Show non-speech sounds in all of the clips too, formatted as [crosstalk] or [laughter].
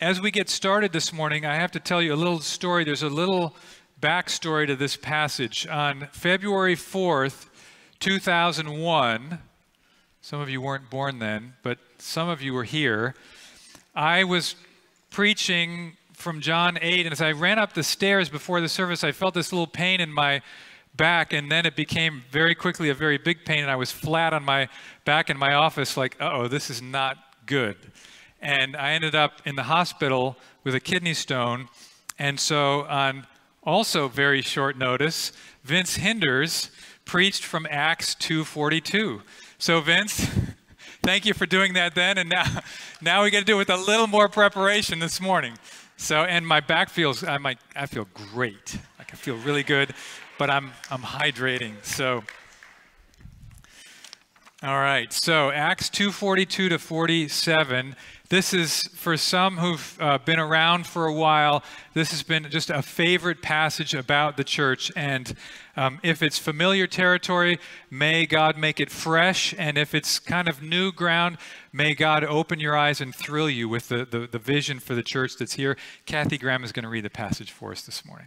as we get started this morning, I have to tell you a little story. There's a little backstory to this passage. On February 4th, 2001, some of you weren't born then, but some of you were here. I was preaching from John 8, and as I ran up the stairs before the service, I felt this little pain in my back, and then it became very quickly a very big pain, and I was flat on my back in my office, like, oh, this is not good. And I ended up in the hospital with a kidney stone. And so, on also very short notice, Vince Hinders preached from Acts 2:42. So, Vince, [laughs] thank you for doing that then, and now, [laughs] now we got to do it with a little more preparation this morning. So, and my back feels, I might, I feel great. Like I feel really good but I'm, I'm hydrating. So, all right. So Acts 2:42 to 47. This is for some who've uh, been around for a while. This has been just a favorite passage about the church. And um, if it's familiar territory, may God make it fresh. And if it's kind of new ground, may God open your eyes and thrill you with the, the, the vision for the church that's here. Kathy Graham is going to read the passage for us this morning.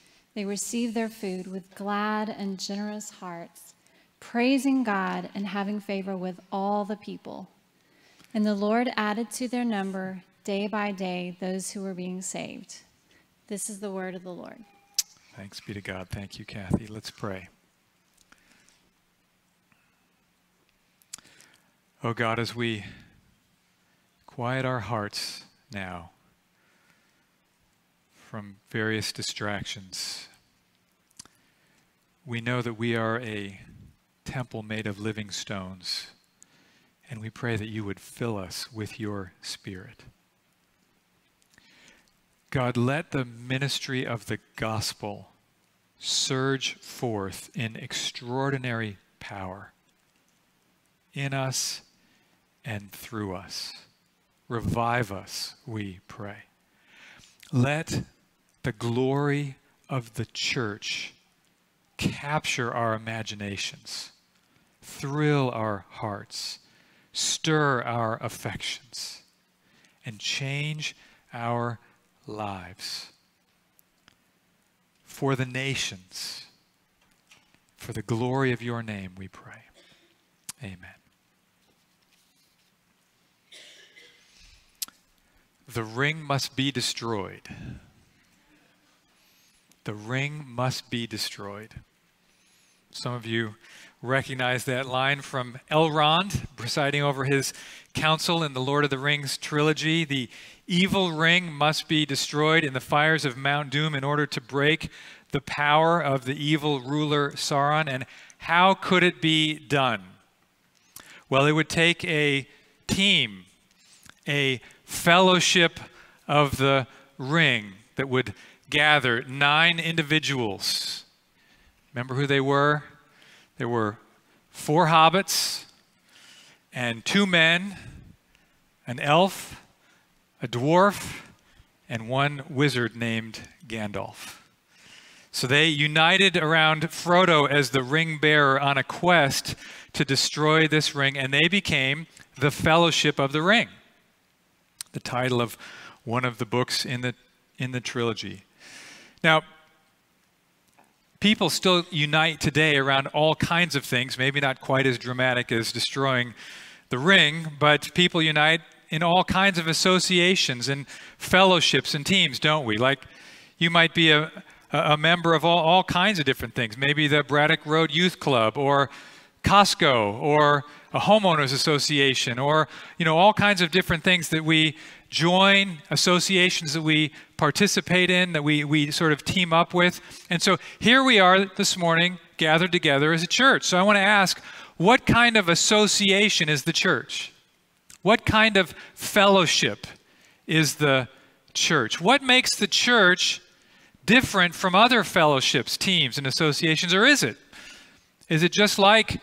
they received their food with glad and generous hearts, praising God and having favor with all the people. And the Lord added to their number day by day those who were being saved. This is the word of the Lord. Thanks be to God. Thank you, Kathy. Let's pray. Oh God, as we quiet our hearts now, from various distractions. We know that we are a temple made of living stones, and we pray that you would fill us with your Spirit. God, let the ministry of the gospel surge forth in extraordinary power in us and through us. Revive us, we pray. Let the glory of the church capture our imaginations, thrill our hearts, stir our affections, and change our lives. For the nations, for the glory of your name, we pray. Amen. The ring must be destroyed. The ring must be destroyed. Some of you recognize that line from Elrond, presiding over his council in the Lord of the Rings trilogy. The evil ring must be destroyed in the fires of Mount Doom in order to break the power of the evil ruler Sauron. And how could it be done? Well, it would take a team, a fellowship of the ring that would gather nine individuals. Remember who they were? There were four hobbits and two men, an elf, a dwarf, and one wizard named Gandalf. So they united around Frodo as the ring bearer on a quest to destroy this ring, and they became the Fellowship of the Ring, the title of one of the books in the, in the trilogy. Now, people still unite today around all kinds of things, maybe not quite as dramatic as destroying the ring, but people unite in all kinds of associations and fellowships and teams, don't we? Like you might be a, a member of all, all kinds of different things, maybe the Braddock Road Youth Club or Costco or a homeowners association or you know all kinds of different things that we join associations that we participate in that we, we sort of team up with and so here we are this morning gathered together as a church so i want to ask what kind of association is the church? What kind of fellowship is the church? What makes the church different from other fellowships, teams, and associations, or is it? Is it just like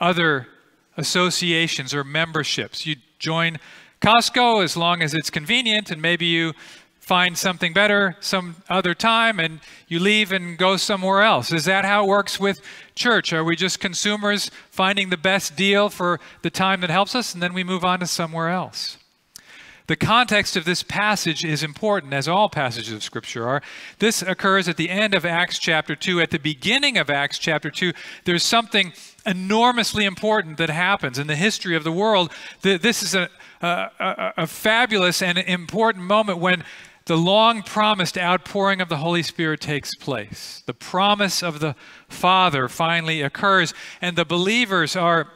other associations or memberships? You join Costco as long as it's convenient, and maybe you find something better some other time and you leave and go somewhere else. Is that how it works with church? Are we just consumers finding the best deal for the time that helps us and then we move on to somewhere else? The context of this passage is important, as all passages of Scripture are. This occurs at the end of Acts chapter 2. At the beginning of Acts chapter 2, there's something enormously important that happens in the history of the world. This is a, a, a, fabulous and important moment when the long promised outpouring of the Holy Spirit takes place. The promise of the Father finally occurs, and the believers are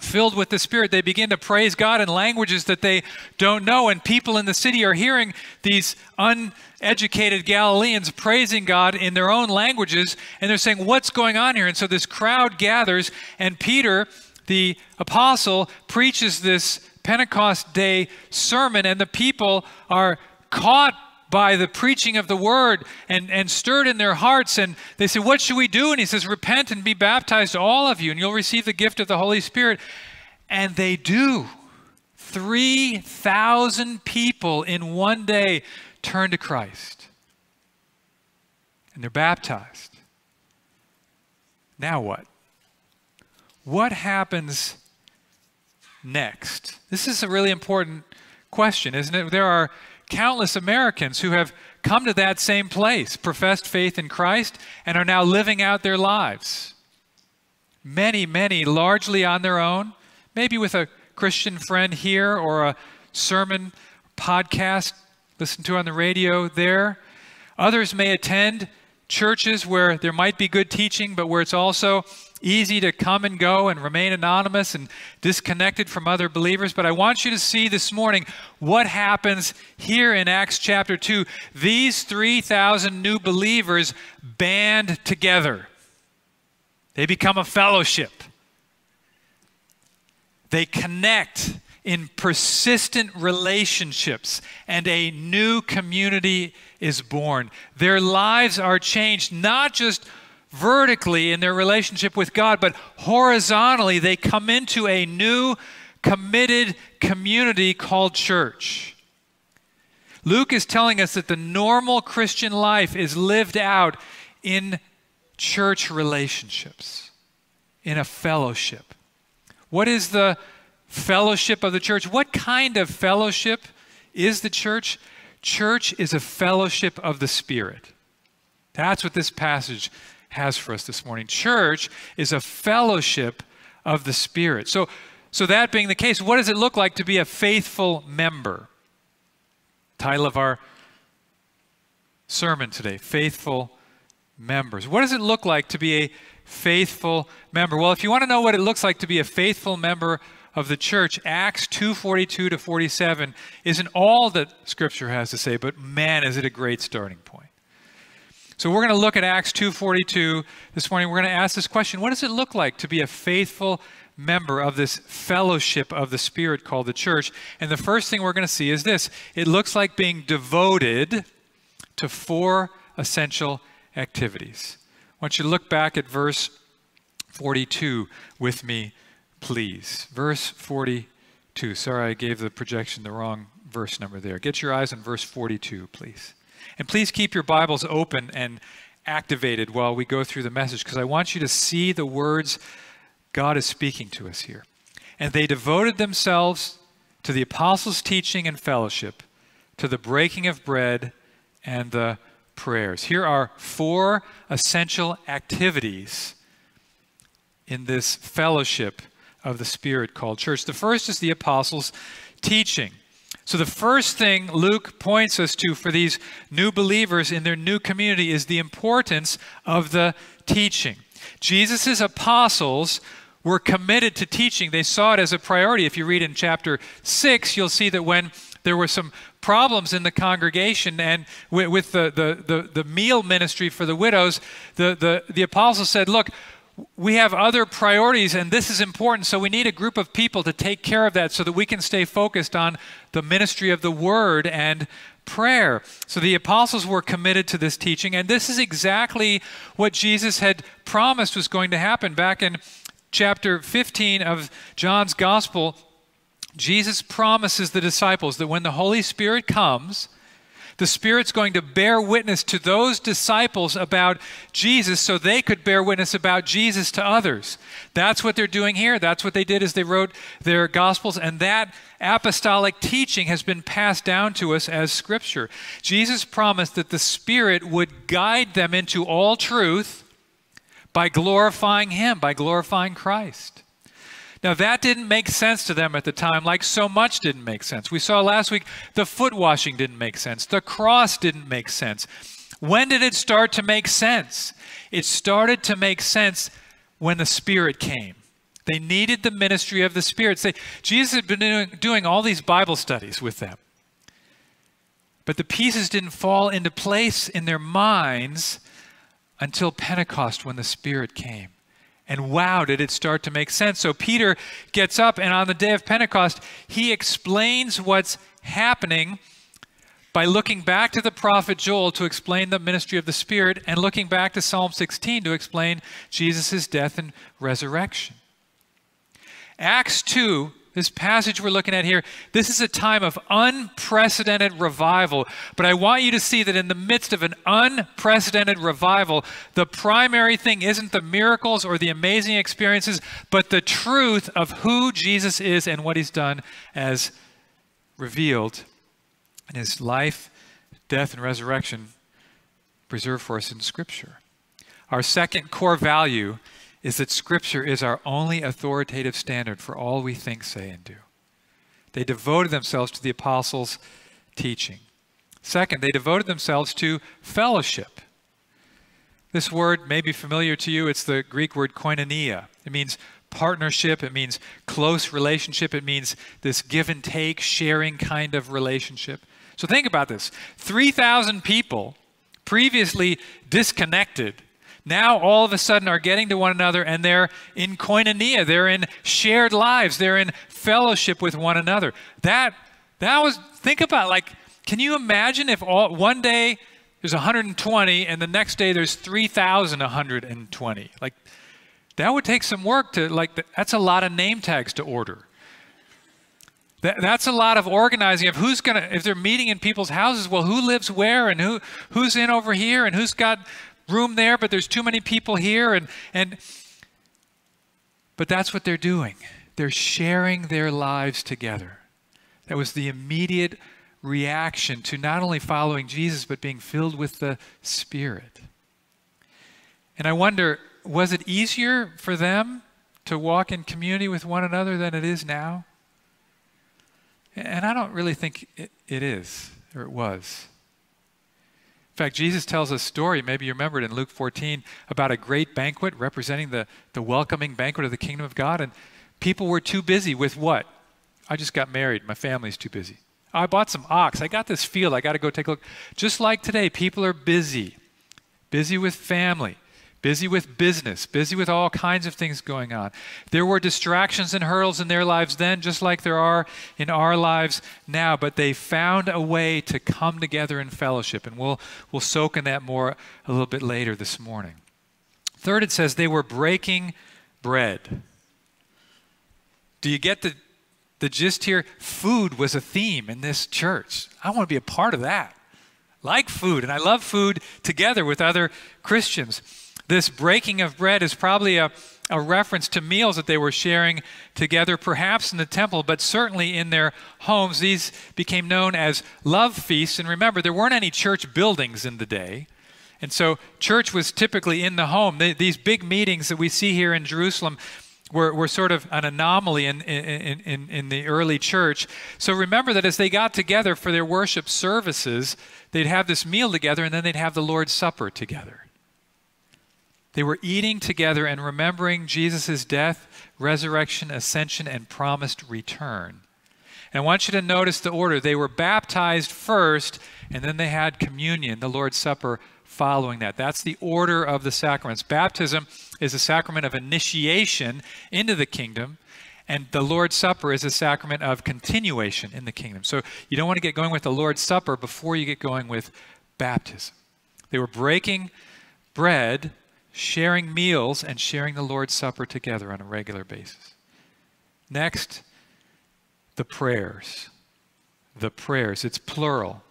filled with the Spirit. They begin to praise God in languages that they don't know, and people in the city are hearing these uneducated Galileans praising God in their own languages, and they're saying, What's going on here? And so this crowd gathers, and Peter, the apostle, preaches this Pentecost Day sermon, and the people are caught by the preaching of the word and, and stirred in their hearts. And they say, What should we do? And he says, Repent and be baptized, all of you, and you'll receive the gift of the Holy Spirit. And they do. 3,000 people in one day turn to Christ. And they're baptized. Now what? What happens next? This is a really important question, isn't it? There are countless Americans who have come to that same place, professed faith in Christ, and are now living out their lives. Many, many largely on their own, maybe with a Christian friend here or a sermon podcast listened to on the radio there. Others may attend churches where there might be good teaching, but where it's also easy to come and go and remain anonymous and disconnected from other believers. But I want you to see this morning what happens here in Acts chapter 2. These 3,000 new believers band together, they become a fellowship, they connect in persistent relationships, and a new community is born. Their lives are changed, not just vertically in their relationship with God, but horizontally, they come into a new committed community called church. Luke is telling us that the normal Christian life is lived out in church relationships, in a fellowship. What is the fellowship of the church? What kind of fellowship is the church? Church is a fellowship of the Spirit. That's what this passage has for us this morning. Church is a fellowship of the Spirit. So, so that being the case, what does it look like to be a faithful member? Title of our sermon today Faithful Members. What does it look like to be a faithful member? Well, if you want to know what it looks like to be a faithful member of the church, Acts 2:42 to 47 isn't all that scripture has to say, but man is it a great starting point. So we're going to look at Acts 2:42 this morning. We're going to ask this question, what does it look like to be a faithful member of this fellowship of the Spirit called the church? And the first thing we're going to see is this. It looks like being devoted to four essential activities. I want you to look back at verse 42 with me, please. Verse 42. Sorry, I gave the projection the wrong verse number there. Get your eyes on verse 42, please. And please keep your Bibles open and activated while we go through the message because I want you to see the words God is speaking to us here. And they devoted themselves to the apostles' teaching and fellowship, to the breaking of bread and the prayers. Here are four essential activities in this fellowship of the Spirit called church. The first is the apostles' teaching. So, the first thing Luke points us to for these new believers in their new community is the importance of the teaching. Jesus' apostles were committed to teaching, they saw it as a priority. If you read in chapter 6, you'll see that when there were some problems in the congregation and with, the, the, the, the meal ministry for the widows, the, the, the apostles said, Look, we have other priorities, and this is important. So we need a group of people to take care of that so that we can stay focused on the ministry of the word and prayer. So the apostles were committed to this teaching, and this is exactly what Jesus had promised was going to happen. Back in chapter 15 of John's gospel, Jesus promises the disciples that when the Holy Spirit comes, the Spirit's going to bear witness to those disciples about Jesus so they could bear witness about Jesus to others. That's what they're doing here. That's what they did as they wrote their Gospels. And that apostolic teaching has been passed down to us as Scripture. Jesus promised that the Spirit would guide them into all truth by glorifying Him, by glorifying Christ. Now, that didn't make sense to them at the time, like so much didn't make sense. We saw last week the foot washing didn't make sense, the cross didn't make sense. When did it start to make sense? It started to make sense when the Spirit came. They needed the ministry of the Spirit. Say, Jesus had been doing, doing all these Bible studies with them. But the pieces didn't fall into place in their minds until Pentecost when the Spirit came. And wow, did it start to make sense. So Peter gets up, and on the day of Pentecost, he explains what's happening by looking back to the prophet Joel to explain the ministry of the Spirit and looking back to Psalm 16 to explain Jesus' death and resurrection. Acts 2 this passage we're looking at here, this is a time of unprecedented revival. But I want you to see that in the midst of an unprecedented revival, the primary thing isn't the miracles or the amazing experiences, but the truth of who Jesus is and what he's done as revealed in his life, death, and resurrection preserved for us in Scripture. Our second core value is that Scripture is our only authoritative standard for all we think, say, and do. They devoted themselves to the apostles' teaching. Second, they devoted themselves to fellowship. This word may be familiar to you. It's the Greek word koinonia. It means partnership, it means close relationship, it means this give and take, sharing kind of relationship. So think about this 3,000 people previously disconnected now all of a sudden are getting to one another and they're in koinonia, they're in shared lives, they're in fellowship with one another. That that was think about like can you imagine if all one day there's 120 and the next day there's 3120 like that would take some work to like that's a lot of name tags to order. That, that's a lot of organizing of who's going to if they're meeting in people's houses well who lives where and who who's in over here and who's got room there, but there's too many people here. And, and, but that's what they're doing. They're sharing their lives together. That was the immediate reaction to not only following Jesus, but being filled with the Spirit. And I wonder, was it easier for them to walk in community with one another than it is now? And I don't really think it, it is, or it was. In fact, Jesus tells a story, maybe you remember it in Luke 14, about a great banquet representing the, the welcoming banquet of the kingdom of God. And people were too busy with what? I just got married. My family's too busy. I bought some ox. I got this field. I got to go take a look. Just like today, people are busy, busy with family, busy with business, busy with all kinds of things going on. There were distractions and hurdles in their lives then, just like there are in our lives now, but they found a way to come together in fellowship, and we'll, we'll soak in that more a little bit later this morning. Third, it says they were breaking bread. Do you get the, the gist here? Food was a theme in this church. I want to be a part of that. Like food, and I love food together with other Christians. This breaking of bread is probably a, a reference to meals that they were sharing together, perhaps in the temple, but certainly in their homes. These became known as love feasts. And remember, there weren't any church buildings in the day. And so church was typically in the home. these big meetings that we see here in Jerusalem were, were sort of an anomaly in, in, in, in the early church. So remember that as they got together for their worship services, they'd have this meal together and then they'd have the Lord's Supper together. They were eating together and remembering Jesus' death, resurrection, ascension, and promised return. And I want you to notice the order. They were baptized first, and then they had communion, the Lord's Supper, following that. That's the order of the sacraments. Baptism is a sacrament of initiation into the kingdom, and the Lord's Supper is a sacrament of continuation in the kingdom. So you don't want to get going with the Lord's Supper before you get going with baptism. They were breaking bread, sharing meals, and sharing the Lord's Supper together on a regular basis. Next, the prayers. The prayers. It's plural.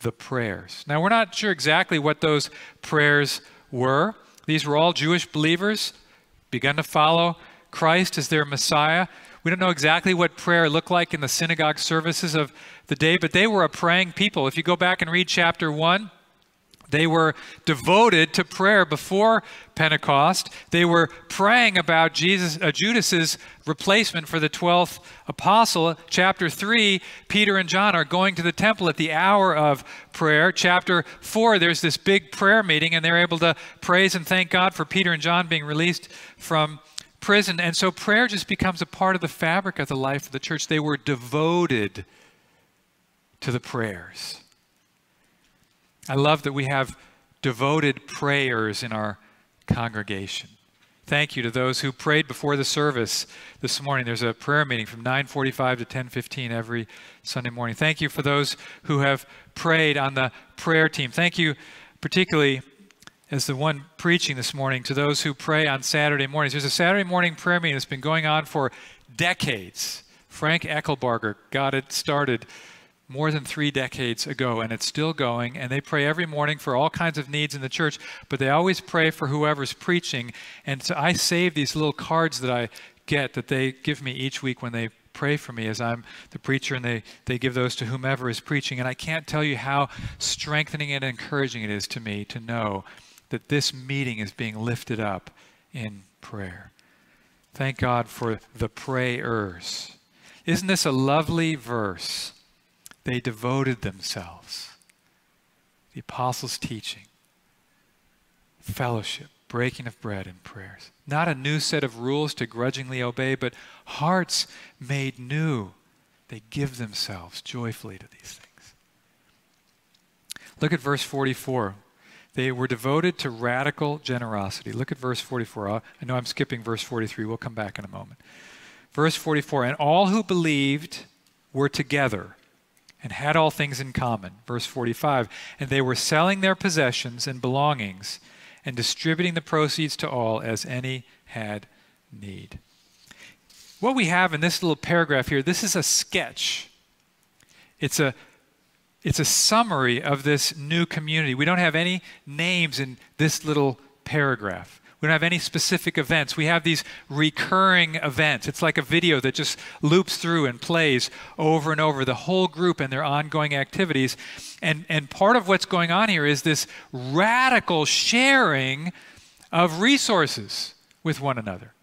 The prayers. Now, we're not sure exactly what those prayers were. These were all Jewish believers, begun to follow Christ as their Messiah. We don't know exactly what prayer looked like in the synagogue services of the day, but they were a praying people. If you go back and read chapter 1, they were devoted to prayer before Pentecost. They were praying about Jesus, uh, Judas's replacement for the 12th apostle. Chapter 3, Peter and John are going to the temple at the hour of prayer. Chapter 4, there's this big prayer meeting, and they're able to praise and thank God for Peter and John being released from prison. And so prayer just becomes a part of the fabric of the life of the church. They were devoted to the prayers. I love that we have devoted prayers in our congregation. Thank you to those who prayed before the service this morning. There's a prayer meeting from 9:45 to 10:15 every Sunday morning. Thank you for those who have prayed on the prayer team. Thank you particularly as the one preaching this morning to those who pray on Saturday mornings. There's a Saturday morning prayer meeting that's been going on for decades. Frank Eckelbarger got it started more than three decades ago, and it's still going. And they pray every morning for all kinds of needs in the church, but they always pray for whoever's preaching. And so I save these little cards that I get that they give me each week when they pray for me as I'm the preacher, and they, they give those to whomever is preaching. And I can't tell you how strengthening and encouraging it is to me to know that this meeting is being lifted up in prayer. Thank God for the prayers. Isn't this a lovely verse? They devoted themselves. The apostles' teaching, fellowship, breaking of bread, and prayers. Not a new set of rules to grudgingly obey, but hearts made new. They give themselves joyfully to these things. Look at verse 44. They were devoted to radical generosity. Look at verse 44. Uh, I know I'm skipping verse 43. We'll come back in a moment. Verse 44 And all who believed were together and had all things in common. Verse 45 And they were selling their possessions and belongings and distributing the proceeds to all as any had need. What we have in this little paragraph here, this is a sketch. It's a it's a summary of this new community. We don't have any names in this little paragraph. We don't have any specific events. We have these recurring events. It's like a video that just loops through and plays over and over the whole group and their ongoing activities. And, and part of what's going on here is this radical sharing of resources with one another.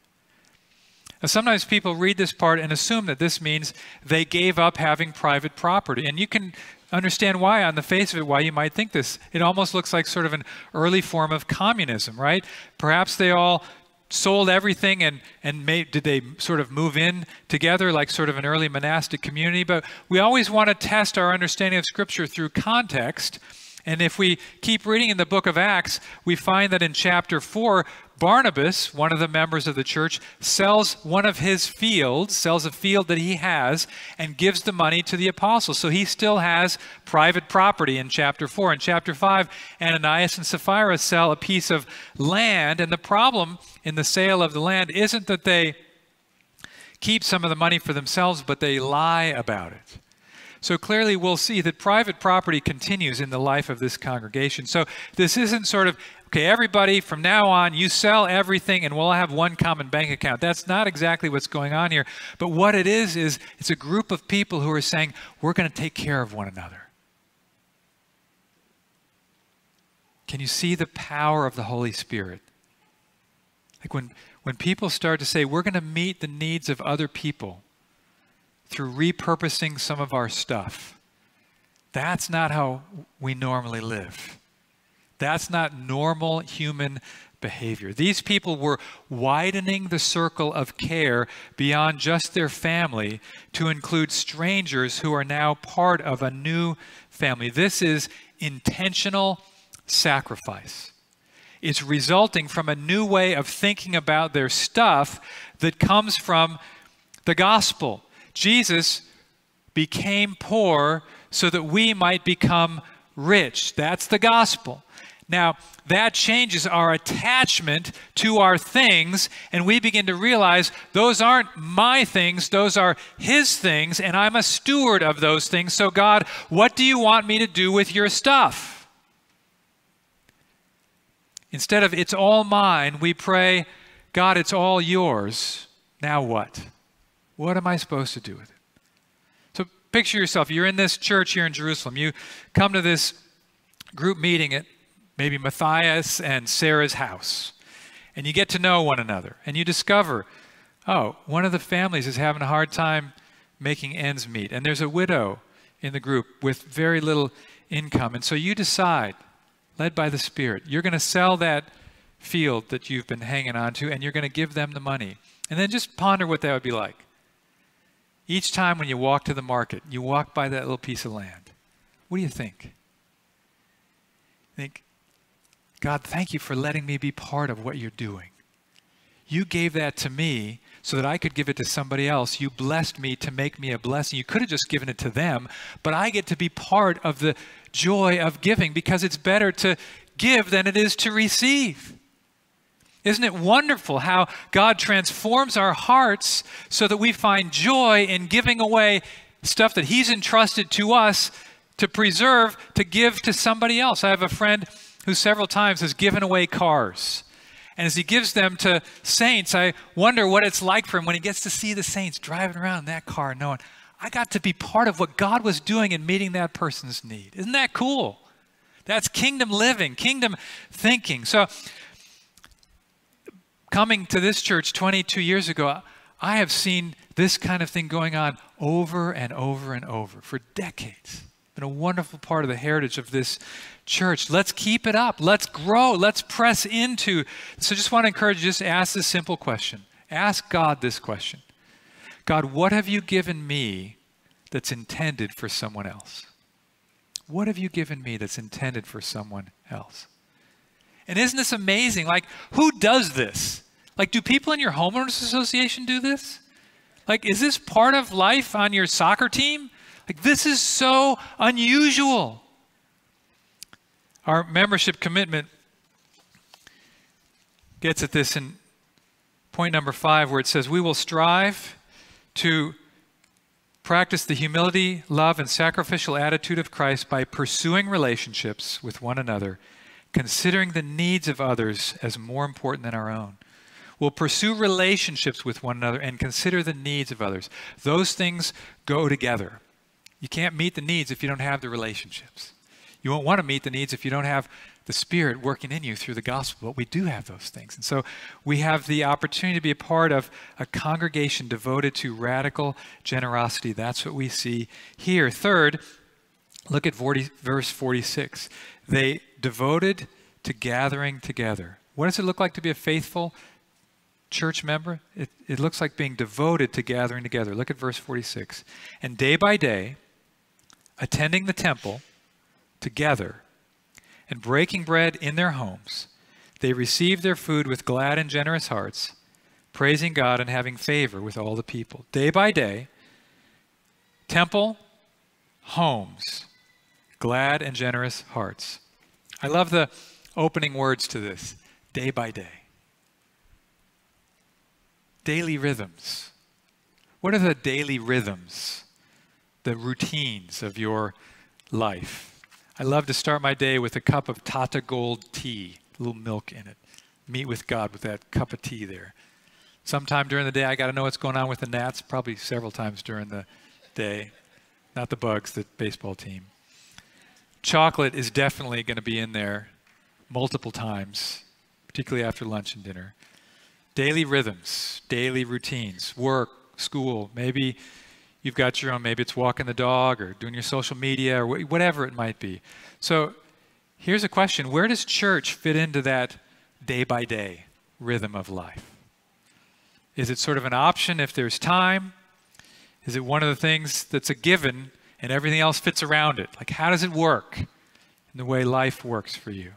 Now, sometimes people read this part and assume that this means they gave up having private property. And you can understand why, on the face of it, why you might think this. It almost looks like sort of an early form of communism, right? Perhaps they all sold everything and, and made, did they sort of move in together like sort of an early monastic community? But we always want to test our understanding of Scripture through context. And if we keep reading in the book of Acts, we find that in chapter 4, Barnabas, one of the members of the church, sells one of his fields, sells a field that he has, and gives the money to the apostles. So he still has private property in chapter 4. In chapter 5, Ananias and Sapphira sell a piece of land. And the problem in the sale of the land isn't that they keep some of the money for themselves, but they lie about it. So clearly, we'll see that private property continues in the life of this congregation. So this isn't sort of, okay, everybody, from now on, you sell everything and we'll have one common bank account. That's not exactly what's going on here. But what it is, is it's a group of people who are saying, we're going to take care of one another. Can you see the power of the Holy Spirit? Like when, when people start to say, we're going to meet the needs of other people, through repurposing some of our stuff. That's not how we normally live. That's not normal human behavior. These people were widening the circle of care beyond just their family to include strangers who are now part of a new family. This is intentional sacrifice. It's resulting from a new way of thinking about their stuff that comes from the gospel. Jesus became poor so that we might become rich. That's the gospel. Now, that changes our attachment to our things, and we begin to realize those aren't my things, those are His things, and I'm a steward of those things. So, God, what do you want me to do with your stuff? Instead of it's all mine, we pray, God, it's all yours. Now what? What am I supposed to do with it? So, picture yourself. You're in this church here in Jerusalem. You come to this group meeting at maybe Matthias and Sarah's house. And you get to know one another. And you discover, oh, one of the families is having a hard time making ends meet. And there's a widow in the group with very little income. And so you decide, led by the Spirit, you're going to sell that field that you've been hanging on to and you're going to give them the money. And then just ponder what that would be like. Each time when you walk to the market, you walk by that little piece of land. What do you think? Think, God, thank you for letting me be part of what you're doing. You gave that to me so that I could give it to somebody else. You blessed me to make me a blessing. You could have just given it to them, but I get to be part of the joy of giving because it's better to give than it is to receive. Isn't it wonderful how God transforms our hearts so that we find joy in giving away stuff that He's entrusted to us to preserve, to give to somebody else? I have a friend who several times has given away cars. And as he gives them to saints, I wonder what it's like for him when he gets to see the saints driving around in that car knowing, I got to be part of what God was doing in meeting that person's need. Isn't that cool? That's kingdom living, kingdom thinking. So, coming to this church 22 years ago, I have seen this kind of thing going on over and over and over for decades. It's been a wonderful part of the heritage of this church. Let's keep it up. Let's grow. Let's press into. So just want to encourage you just ask this simple question. Ask God this question. God, what have you given me that's intended for someone else? What have you given me that's intended for someone else? And isn't this amazing? Like, who does this? Like, do people in your homeowners association do this? Like, is this part of life on your soccer team? Like, this is so unusual. Our membership commitment gets at this in point number five, where it says, We will strive to practice the humility, love, and sacrificial attitude of Christ by pursuing relationships with one another, considering the needs of others as more important than our own. We'll pursue relationships with one another and consider the needs of others. Those things go together. You can't meet the needs if you don't have the relationships. You won't want to meet the needs if you don't have the Spirit working in you through the gospel. But we do have those things. And so we have the opportunity to be a part of a congregation devoted to radical generosity. That's what we see here. Third, look at 40, verse 46. They devoted to gathering together. What does it look like to be a faithful church member? It, it looks like being devoted to gathering together. Look at verse 46. And day by day, attending the temple, together and breaking bread in their homes, they received their food with glad and generous hearts, praising God and having favor with all the people. Day by day, temple, homes, glad and generous hearts. I love the opening words to this day by day. Daily rhythms. What are the daily rhythms, the routines of your life? I love to start my day with a cup of Tata Gold tea, a little milk in it. Meet with God with that cup of tea there. Sometime during the day, I got to know what's going on with the Nats, probably several times during the day. Not the bugs, the baseball team. Chocolate is definitely going to be in there multiple times, particularly after lunch and dinner. Daily rhythms, daily routines, work, school, maybe You've got your own, maybe it's walking the dog or doing your social media or whatever it might be. So here's a question Where does church fit into that day by day rhythm of life? Is it sort of an option if there's time? Is it one of the things that's a given and everything else fits around it? Like, how does it work? in the way life works for you.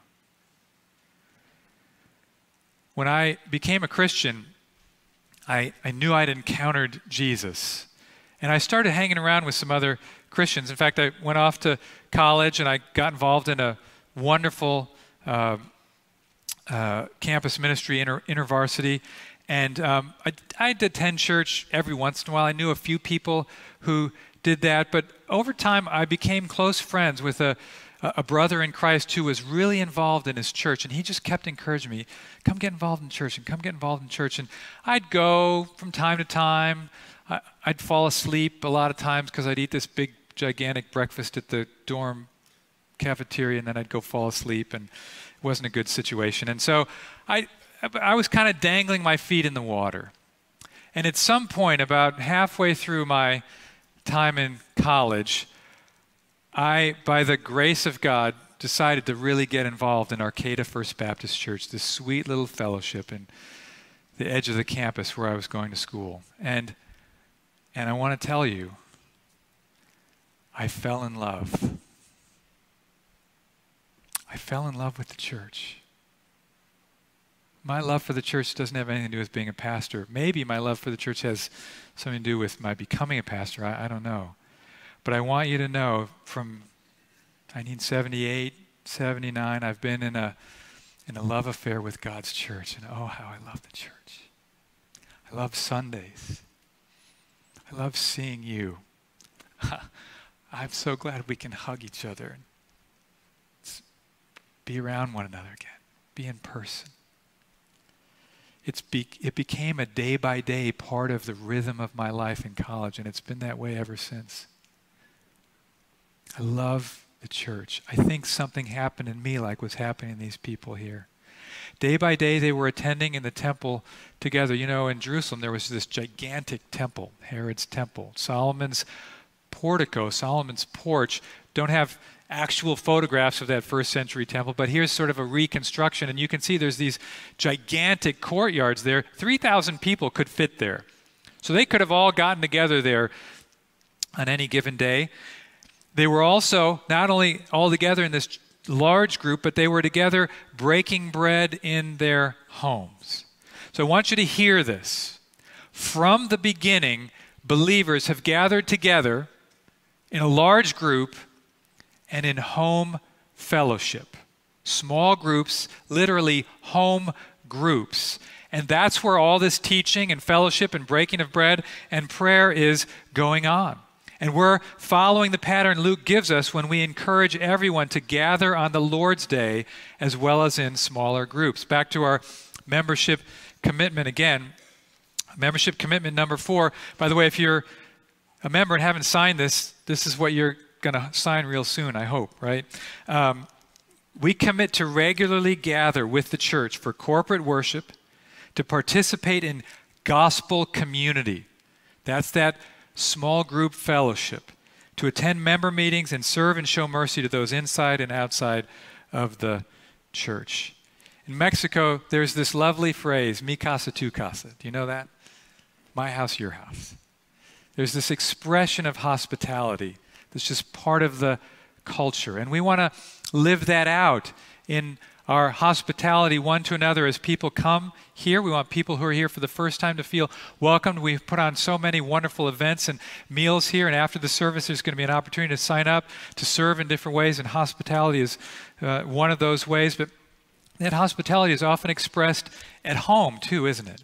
When I became a Christian, I, I knew I'd encountered Jesus. And I started hanging around with some other Christians. In fact, I went off to college and I got involved in a wonderful uh, uh, campus ministry, inter- InterVarsity. And um, I, I'd attend church every once in a while. I knew a few people who did that. But over time, I became close friends with a, a brother in Christ who was really involved in his church. And he just kept encouraging me come get involved in church and come get involved in church. And I'd go from time to time. I, I'd fall asleep a lot of times because I'd eat this big, gigantic breakfast at the dorm cafeteria and then I'd go fall asleep. And it wasn't a good situation. And so I, I was kind of dangling my feet in the water. And at some point, about halfway through my time in college, I, by the grace of God, decided to really get involved in Arcata First Baptist Church, this sweet little fellowship in the edge of the campus where I was going to school. And, and I want to tell you, I fell in love. I fell in love with the church. My love for the church doesn't have anything to do with being a pastor. Maybe my love for the church has something to do with my becoming a pastor. I, I don't know. But I want you to know from 1978, 79, I've been in a, in a love affair with God's church. And oh, how I love the church. I love Sundays. I love seeing you. [laughs] I'm so glad we can hug each other and be around one another again, be in person it's be, it became a day by day part of the rhythm of my life in college, and it's been that way ever since. I love the church. I think something happened in me like what's happening in these people here. Day by day, they were attending in the temple together. You know, in Jerusalem, there was this gigantic temple, Herod's temple. Solomon's portico, Solomon's porch, don't have actual photographs of that first century temple, but here's sort of a reconstruction. And you can see there's these gigantic courtyards there. 3,000 people could fit there. So they could have all gotten together there on any given day. They were also not only all together in this large group, but they were together breaking bread in their homes. So I want you to hear this. From the beginning, believers have gathered together in a large group and in home fellowship. Small groups, literally home groups. And that's where all this teaching and fellowship and breaking of bread and prayer is going on. And we're following the pattern Luke gives us when we encourage everyone to gather on the Lord's Day as well as in smaller groups. Back to our membership commitment again. Membership commitment number four. By the way, if you're a member and haven't signed this, this is what you're going to sign real soon, I hope, right? Um, we commit to regularly gather with the church for corporate worship, to participate in gospel community. That's that small group fellowship, to attend member meetings and serve and show mercy to those inside and outside of the church. In Mexico, there's this lovely phrase, mi casa, tu casa. Do you know that? My house, your house. There's this expression of hospitality that's just part of the culture. And we want to live that out in our hospitality one to another as people come here. We want people who are here for the first time to feel welcomed. We've put on so many wonderful events and meals here, and after the service, there's going to be an opportunity to sign up to serve in different ways, and hospitality is uh, one of those ways. But that hospitality is often expressed at home, too, isn't it?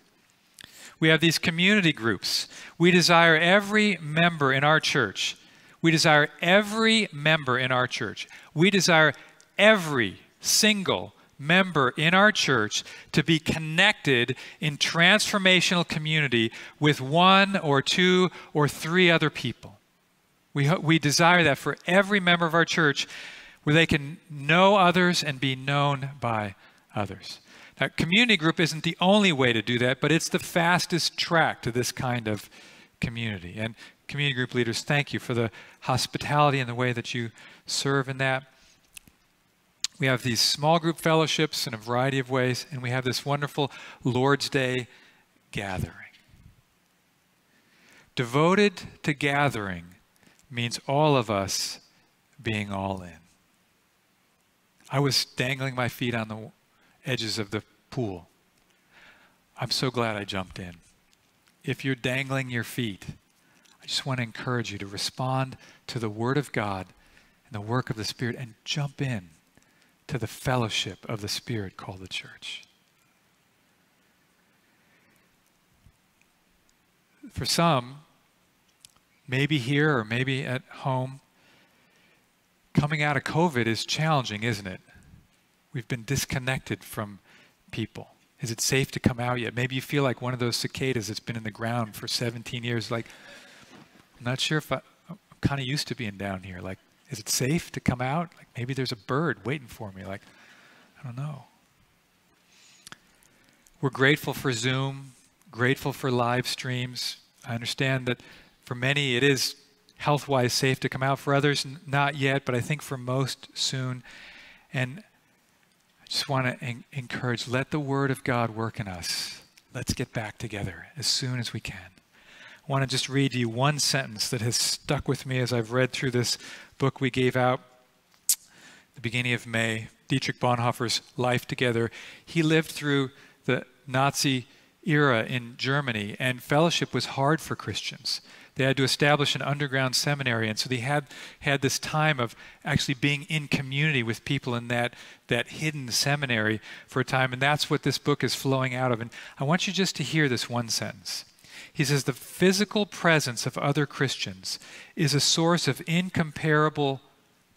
We have these community groups. We desire every member in our church. We desire every member in our church. We desire every single member in our church to be connected in transformational community with one or two or three other people. We, we desire that for every member of our church where they can know others and be known by others. Now, community group isn't the only way to do that, but it's the fastest track to this kind of community. And community group leaders, thank you for the hospitality and the way that you serve in that. We have these small group fellowships in a variety of ways, and we have this wonderful Lord's Day gathering. Devoted to gathering means all of us being all in. I was dangling my feet on the edges of the pool. I'm so glad I jumped in. If you're dangling your feet, I just want to encourage you to respond to the Word of God and the work of the Spirit and jump in to the fellowship of the Spirit called the church. For some, maybe here or maybe at home, coming out of COVID is challenging, isn't it? We've been disconnected from people. Is it safe to come out yet? Maybe you feel like one of those cicadas that's been in the ground for 17 years. Like, I'm not sure if I, I'm kind of used to being down here. Like, is it safe to come out? Like, maybe there's a bird waiting for me. Like, I don't know. We're grateful for Zoom, grateful for live streams. I understand that for many it is health wise safe to come out. For others, not yet, but I think for most soon. And I just want to en- encourage let the Word of God work in us. Let's get back together as soon as we can. I want to just read you one sentence that has stuck with me as I've read through this book we gave out the beginning of May, Dietrich Bonhoeffer's Life Together. He lived through the Nazi era in Germany, and fellowship was hard for Christians. They had to establish an underground seminary, and so they had had this time of actually being in community with people in that that hidden seminary for a time, and that's what this book is flowing out of. And I want you just to hear this one sentence. He says the physical presence of other Christians is a source of incomparable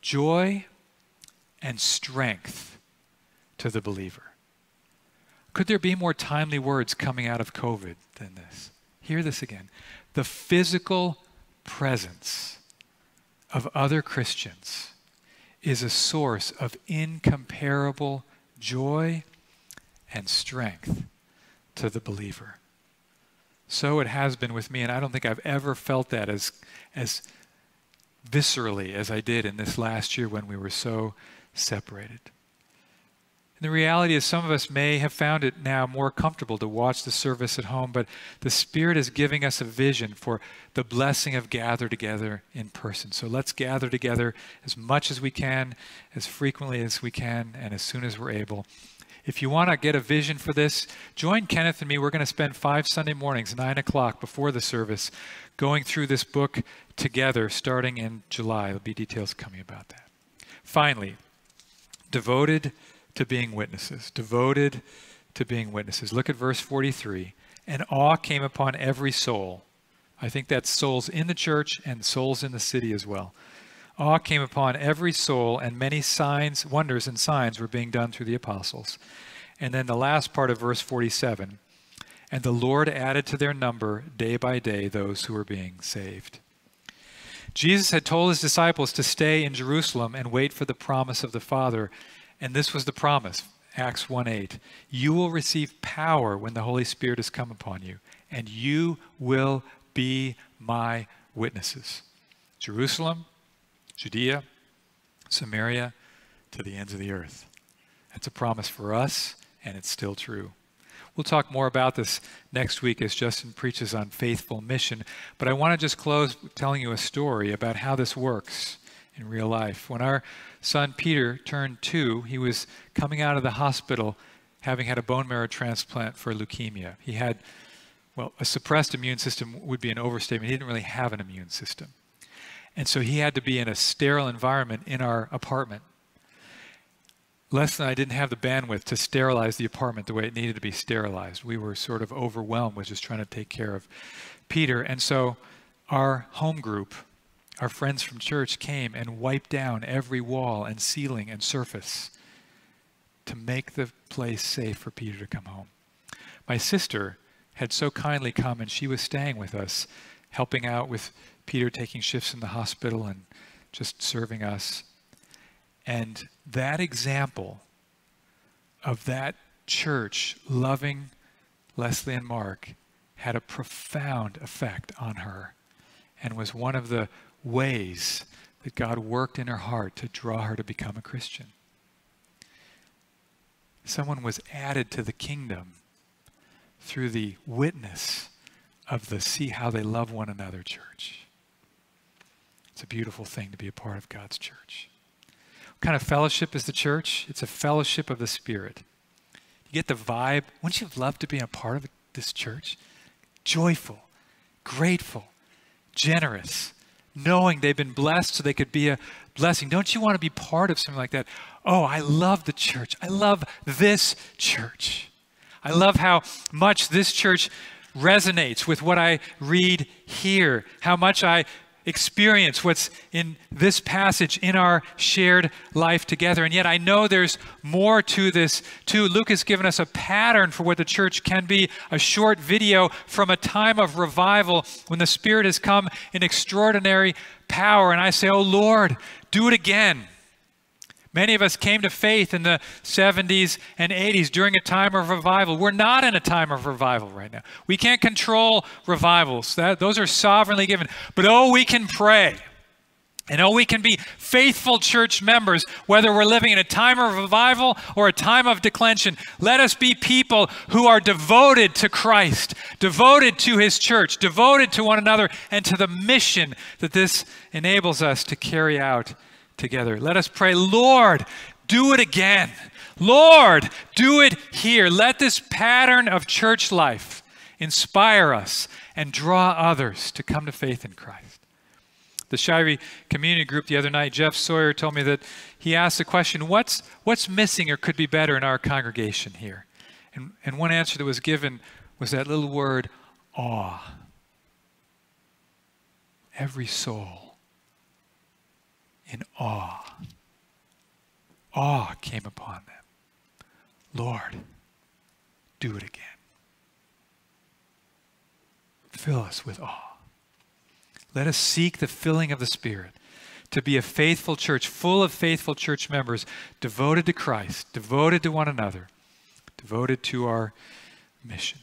joy and strength to the believer. Could there be more timely words coming out of COVID than this? Hear this again. The physical presence of other Christians is a source of incomparable joy and strength to the believer. So it has been with me, and I don't think I've ever felt that as, as viscerally as I did in this last year when we were so separated. And the reality is, some of us may have found it now more comfortable to watch the service at home, but the Spirit is giving us a vision for the blessing of gather together in person. So let's gather together as much as we can, as frequently as we can, and as soon as we're able. If you want to get a vision for this, join Kenneth and me. We're going to spend five Sunday mornings, 9 o'clock before the service, going through this book together starting in July. There'll be details coming about that. Finally, devoted to being witnesses, devoted to being witnesses. Look at verse 43. And awe came upon every soul. I think that's souls in the church and souls in the city as well. Awe came upon every soul, and many signs, wonders, and signs were being done through the apostles. And then the last part of verse 47 And the Lord added to their number day by day those who were being saved. Jesus had told his disciples to stay in Jerusalem and wait for the promise of the Father. And this was the promise, Acts 1 8. You will receive power when the Holy Spirit has come upon you, and you will be my witnesses. Jerusalem, Judea, Samaria, to the ends of the earth. That's a promise for us, and it's still true. We'll talk more about this next week as Justin preaches on faithful mission, but I want to just close telling you a story about how this works in real life. When our son Peter turned two, he was coming out of the hospital having had a bone marrow transplant for leukemia. He had, well, a suppressed immune system would be an overstatement. He didn't really have an immune system. And so he had to be in a sterile environment in our apartment. Leslie and I didn't have the bandwidth to sterilize the apartment the way it needed to be sterilized. We were sort of overwhelmed with just trying to take care of Peter. And so our home group our friends from church came and wiped down every wall and ceiling and surface to make the place safe for Peter to come home. My sister had so kindly come and she was staying with us, helping out with Peter taking shifts in the hospital and just serving us. And that example of that church loving Leslie and Mark had a profound effect on her and was one of the ways that God worked in her heart to draw her to become a Christian. Someone was added to the kingdom through the witness of the see how they love one another church. It's a beautiful thing to be a part of God's church. What kind of fellowship is the church? It's a fellowship of the Spirit. You get the vibe. Wouldn't you love to be a part of this church? Joyful, grateful, generous, knowing they've been blessed so they could be a blessing. Don't you want to be part of something like that? Oh, I love the church. I love this church. I love how much this church resonates with what I read here, how much I experience what's in this passage in our shared life together. And yet I know there's more to this too. Luke has given us a pattern for what the church can be, a short video from a time of revival when the Spirit has come in extraordinary power. And I say, Oh Lord, do it again. Many of us came to faith in the 70s and 80s during a time of revival. We're not in a time of revival right now. We can't control revivals, that, those are sovereignly given. But oh, we can pray. And oh, we can be faithful church members, whether we're living in a time of revival or a time of declension. Let us be people who are devoted to Christ, devoted to his church, devoted to one another, and to the mission that this enables us to carry out together. Let us pray, Lord, do it again. Lord, do it here. Let this pattern of church life inspire us and draw others to come to faith in Christ. The Shirey community group the other night, Jeff Sawyer told me that he asked the question, what's, what's missing or could be better in our congregation here? And, and one answer that was given was that little word, awe. Every soul in awe. Awe came upon them. Lord, do it again. Fill us with awe. Let us seek the filling of the Spirit to be a faithful church, full of faithful church members, devoted to Christ, devoted to one another, devoted to our mission.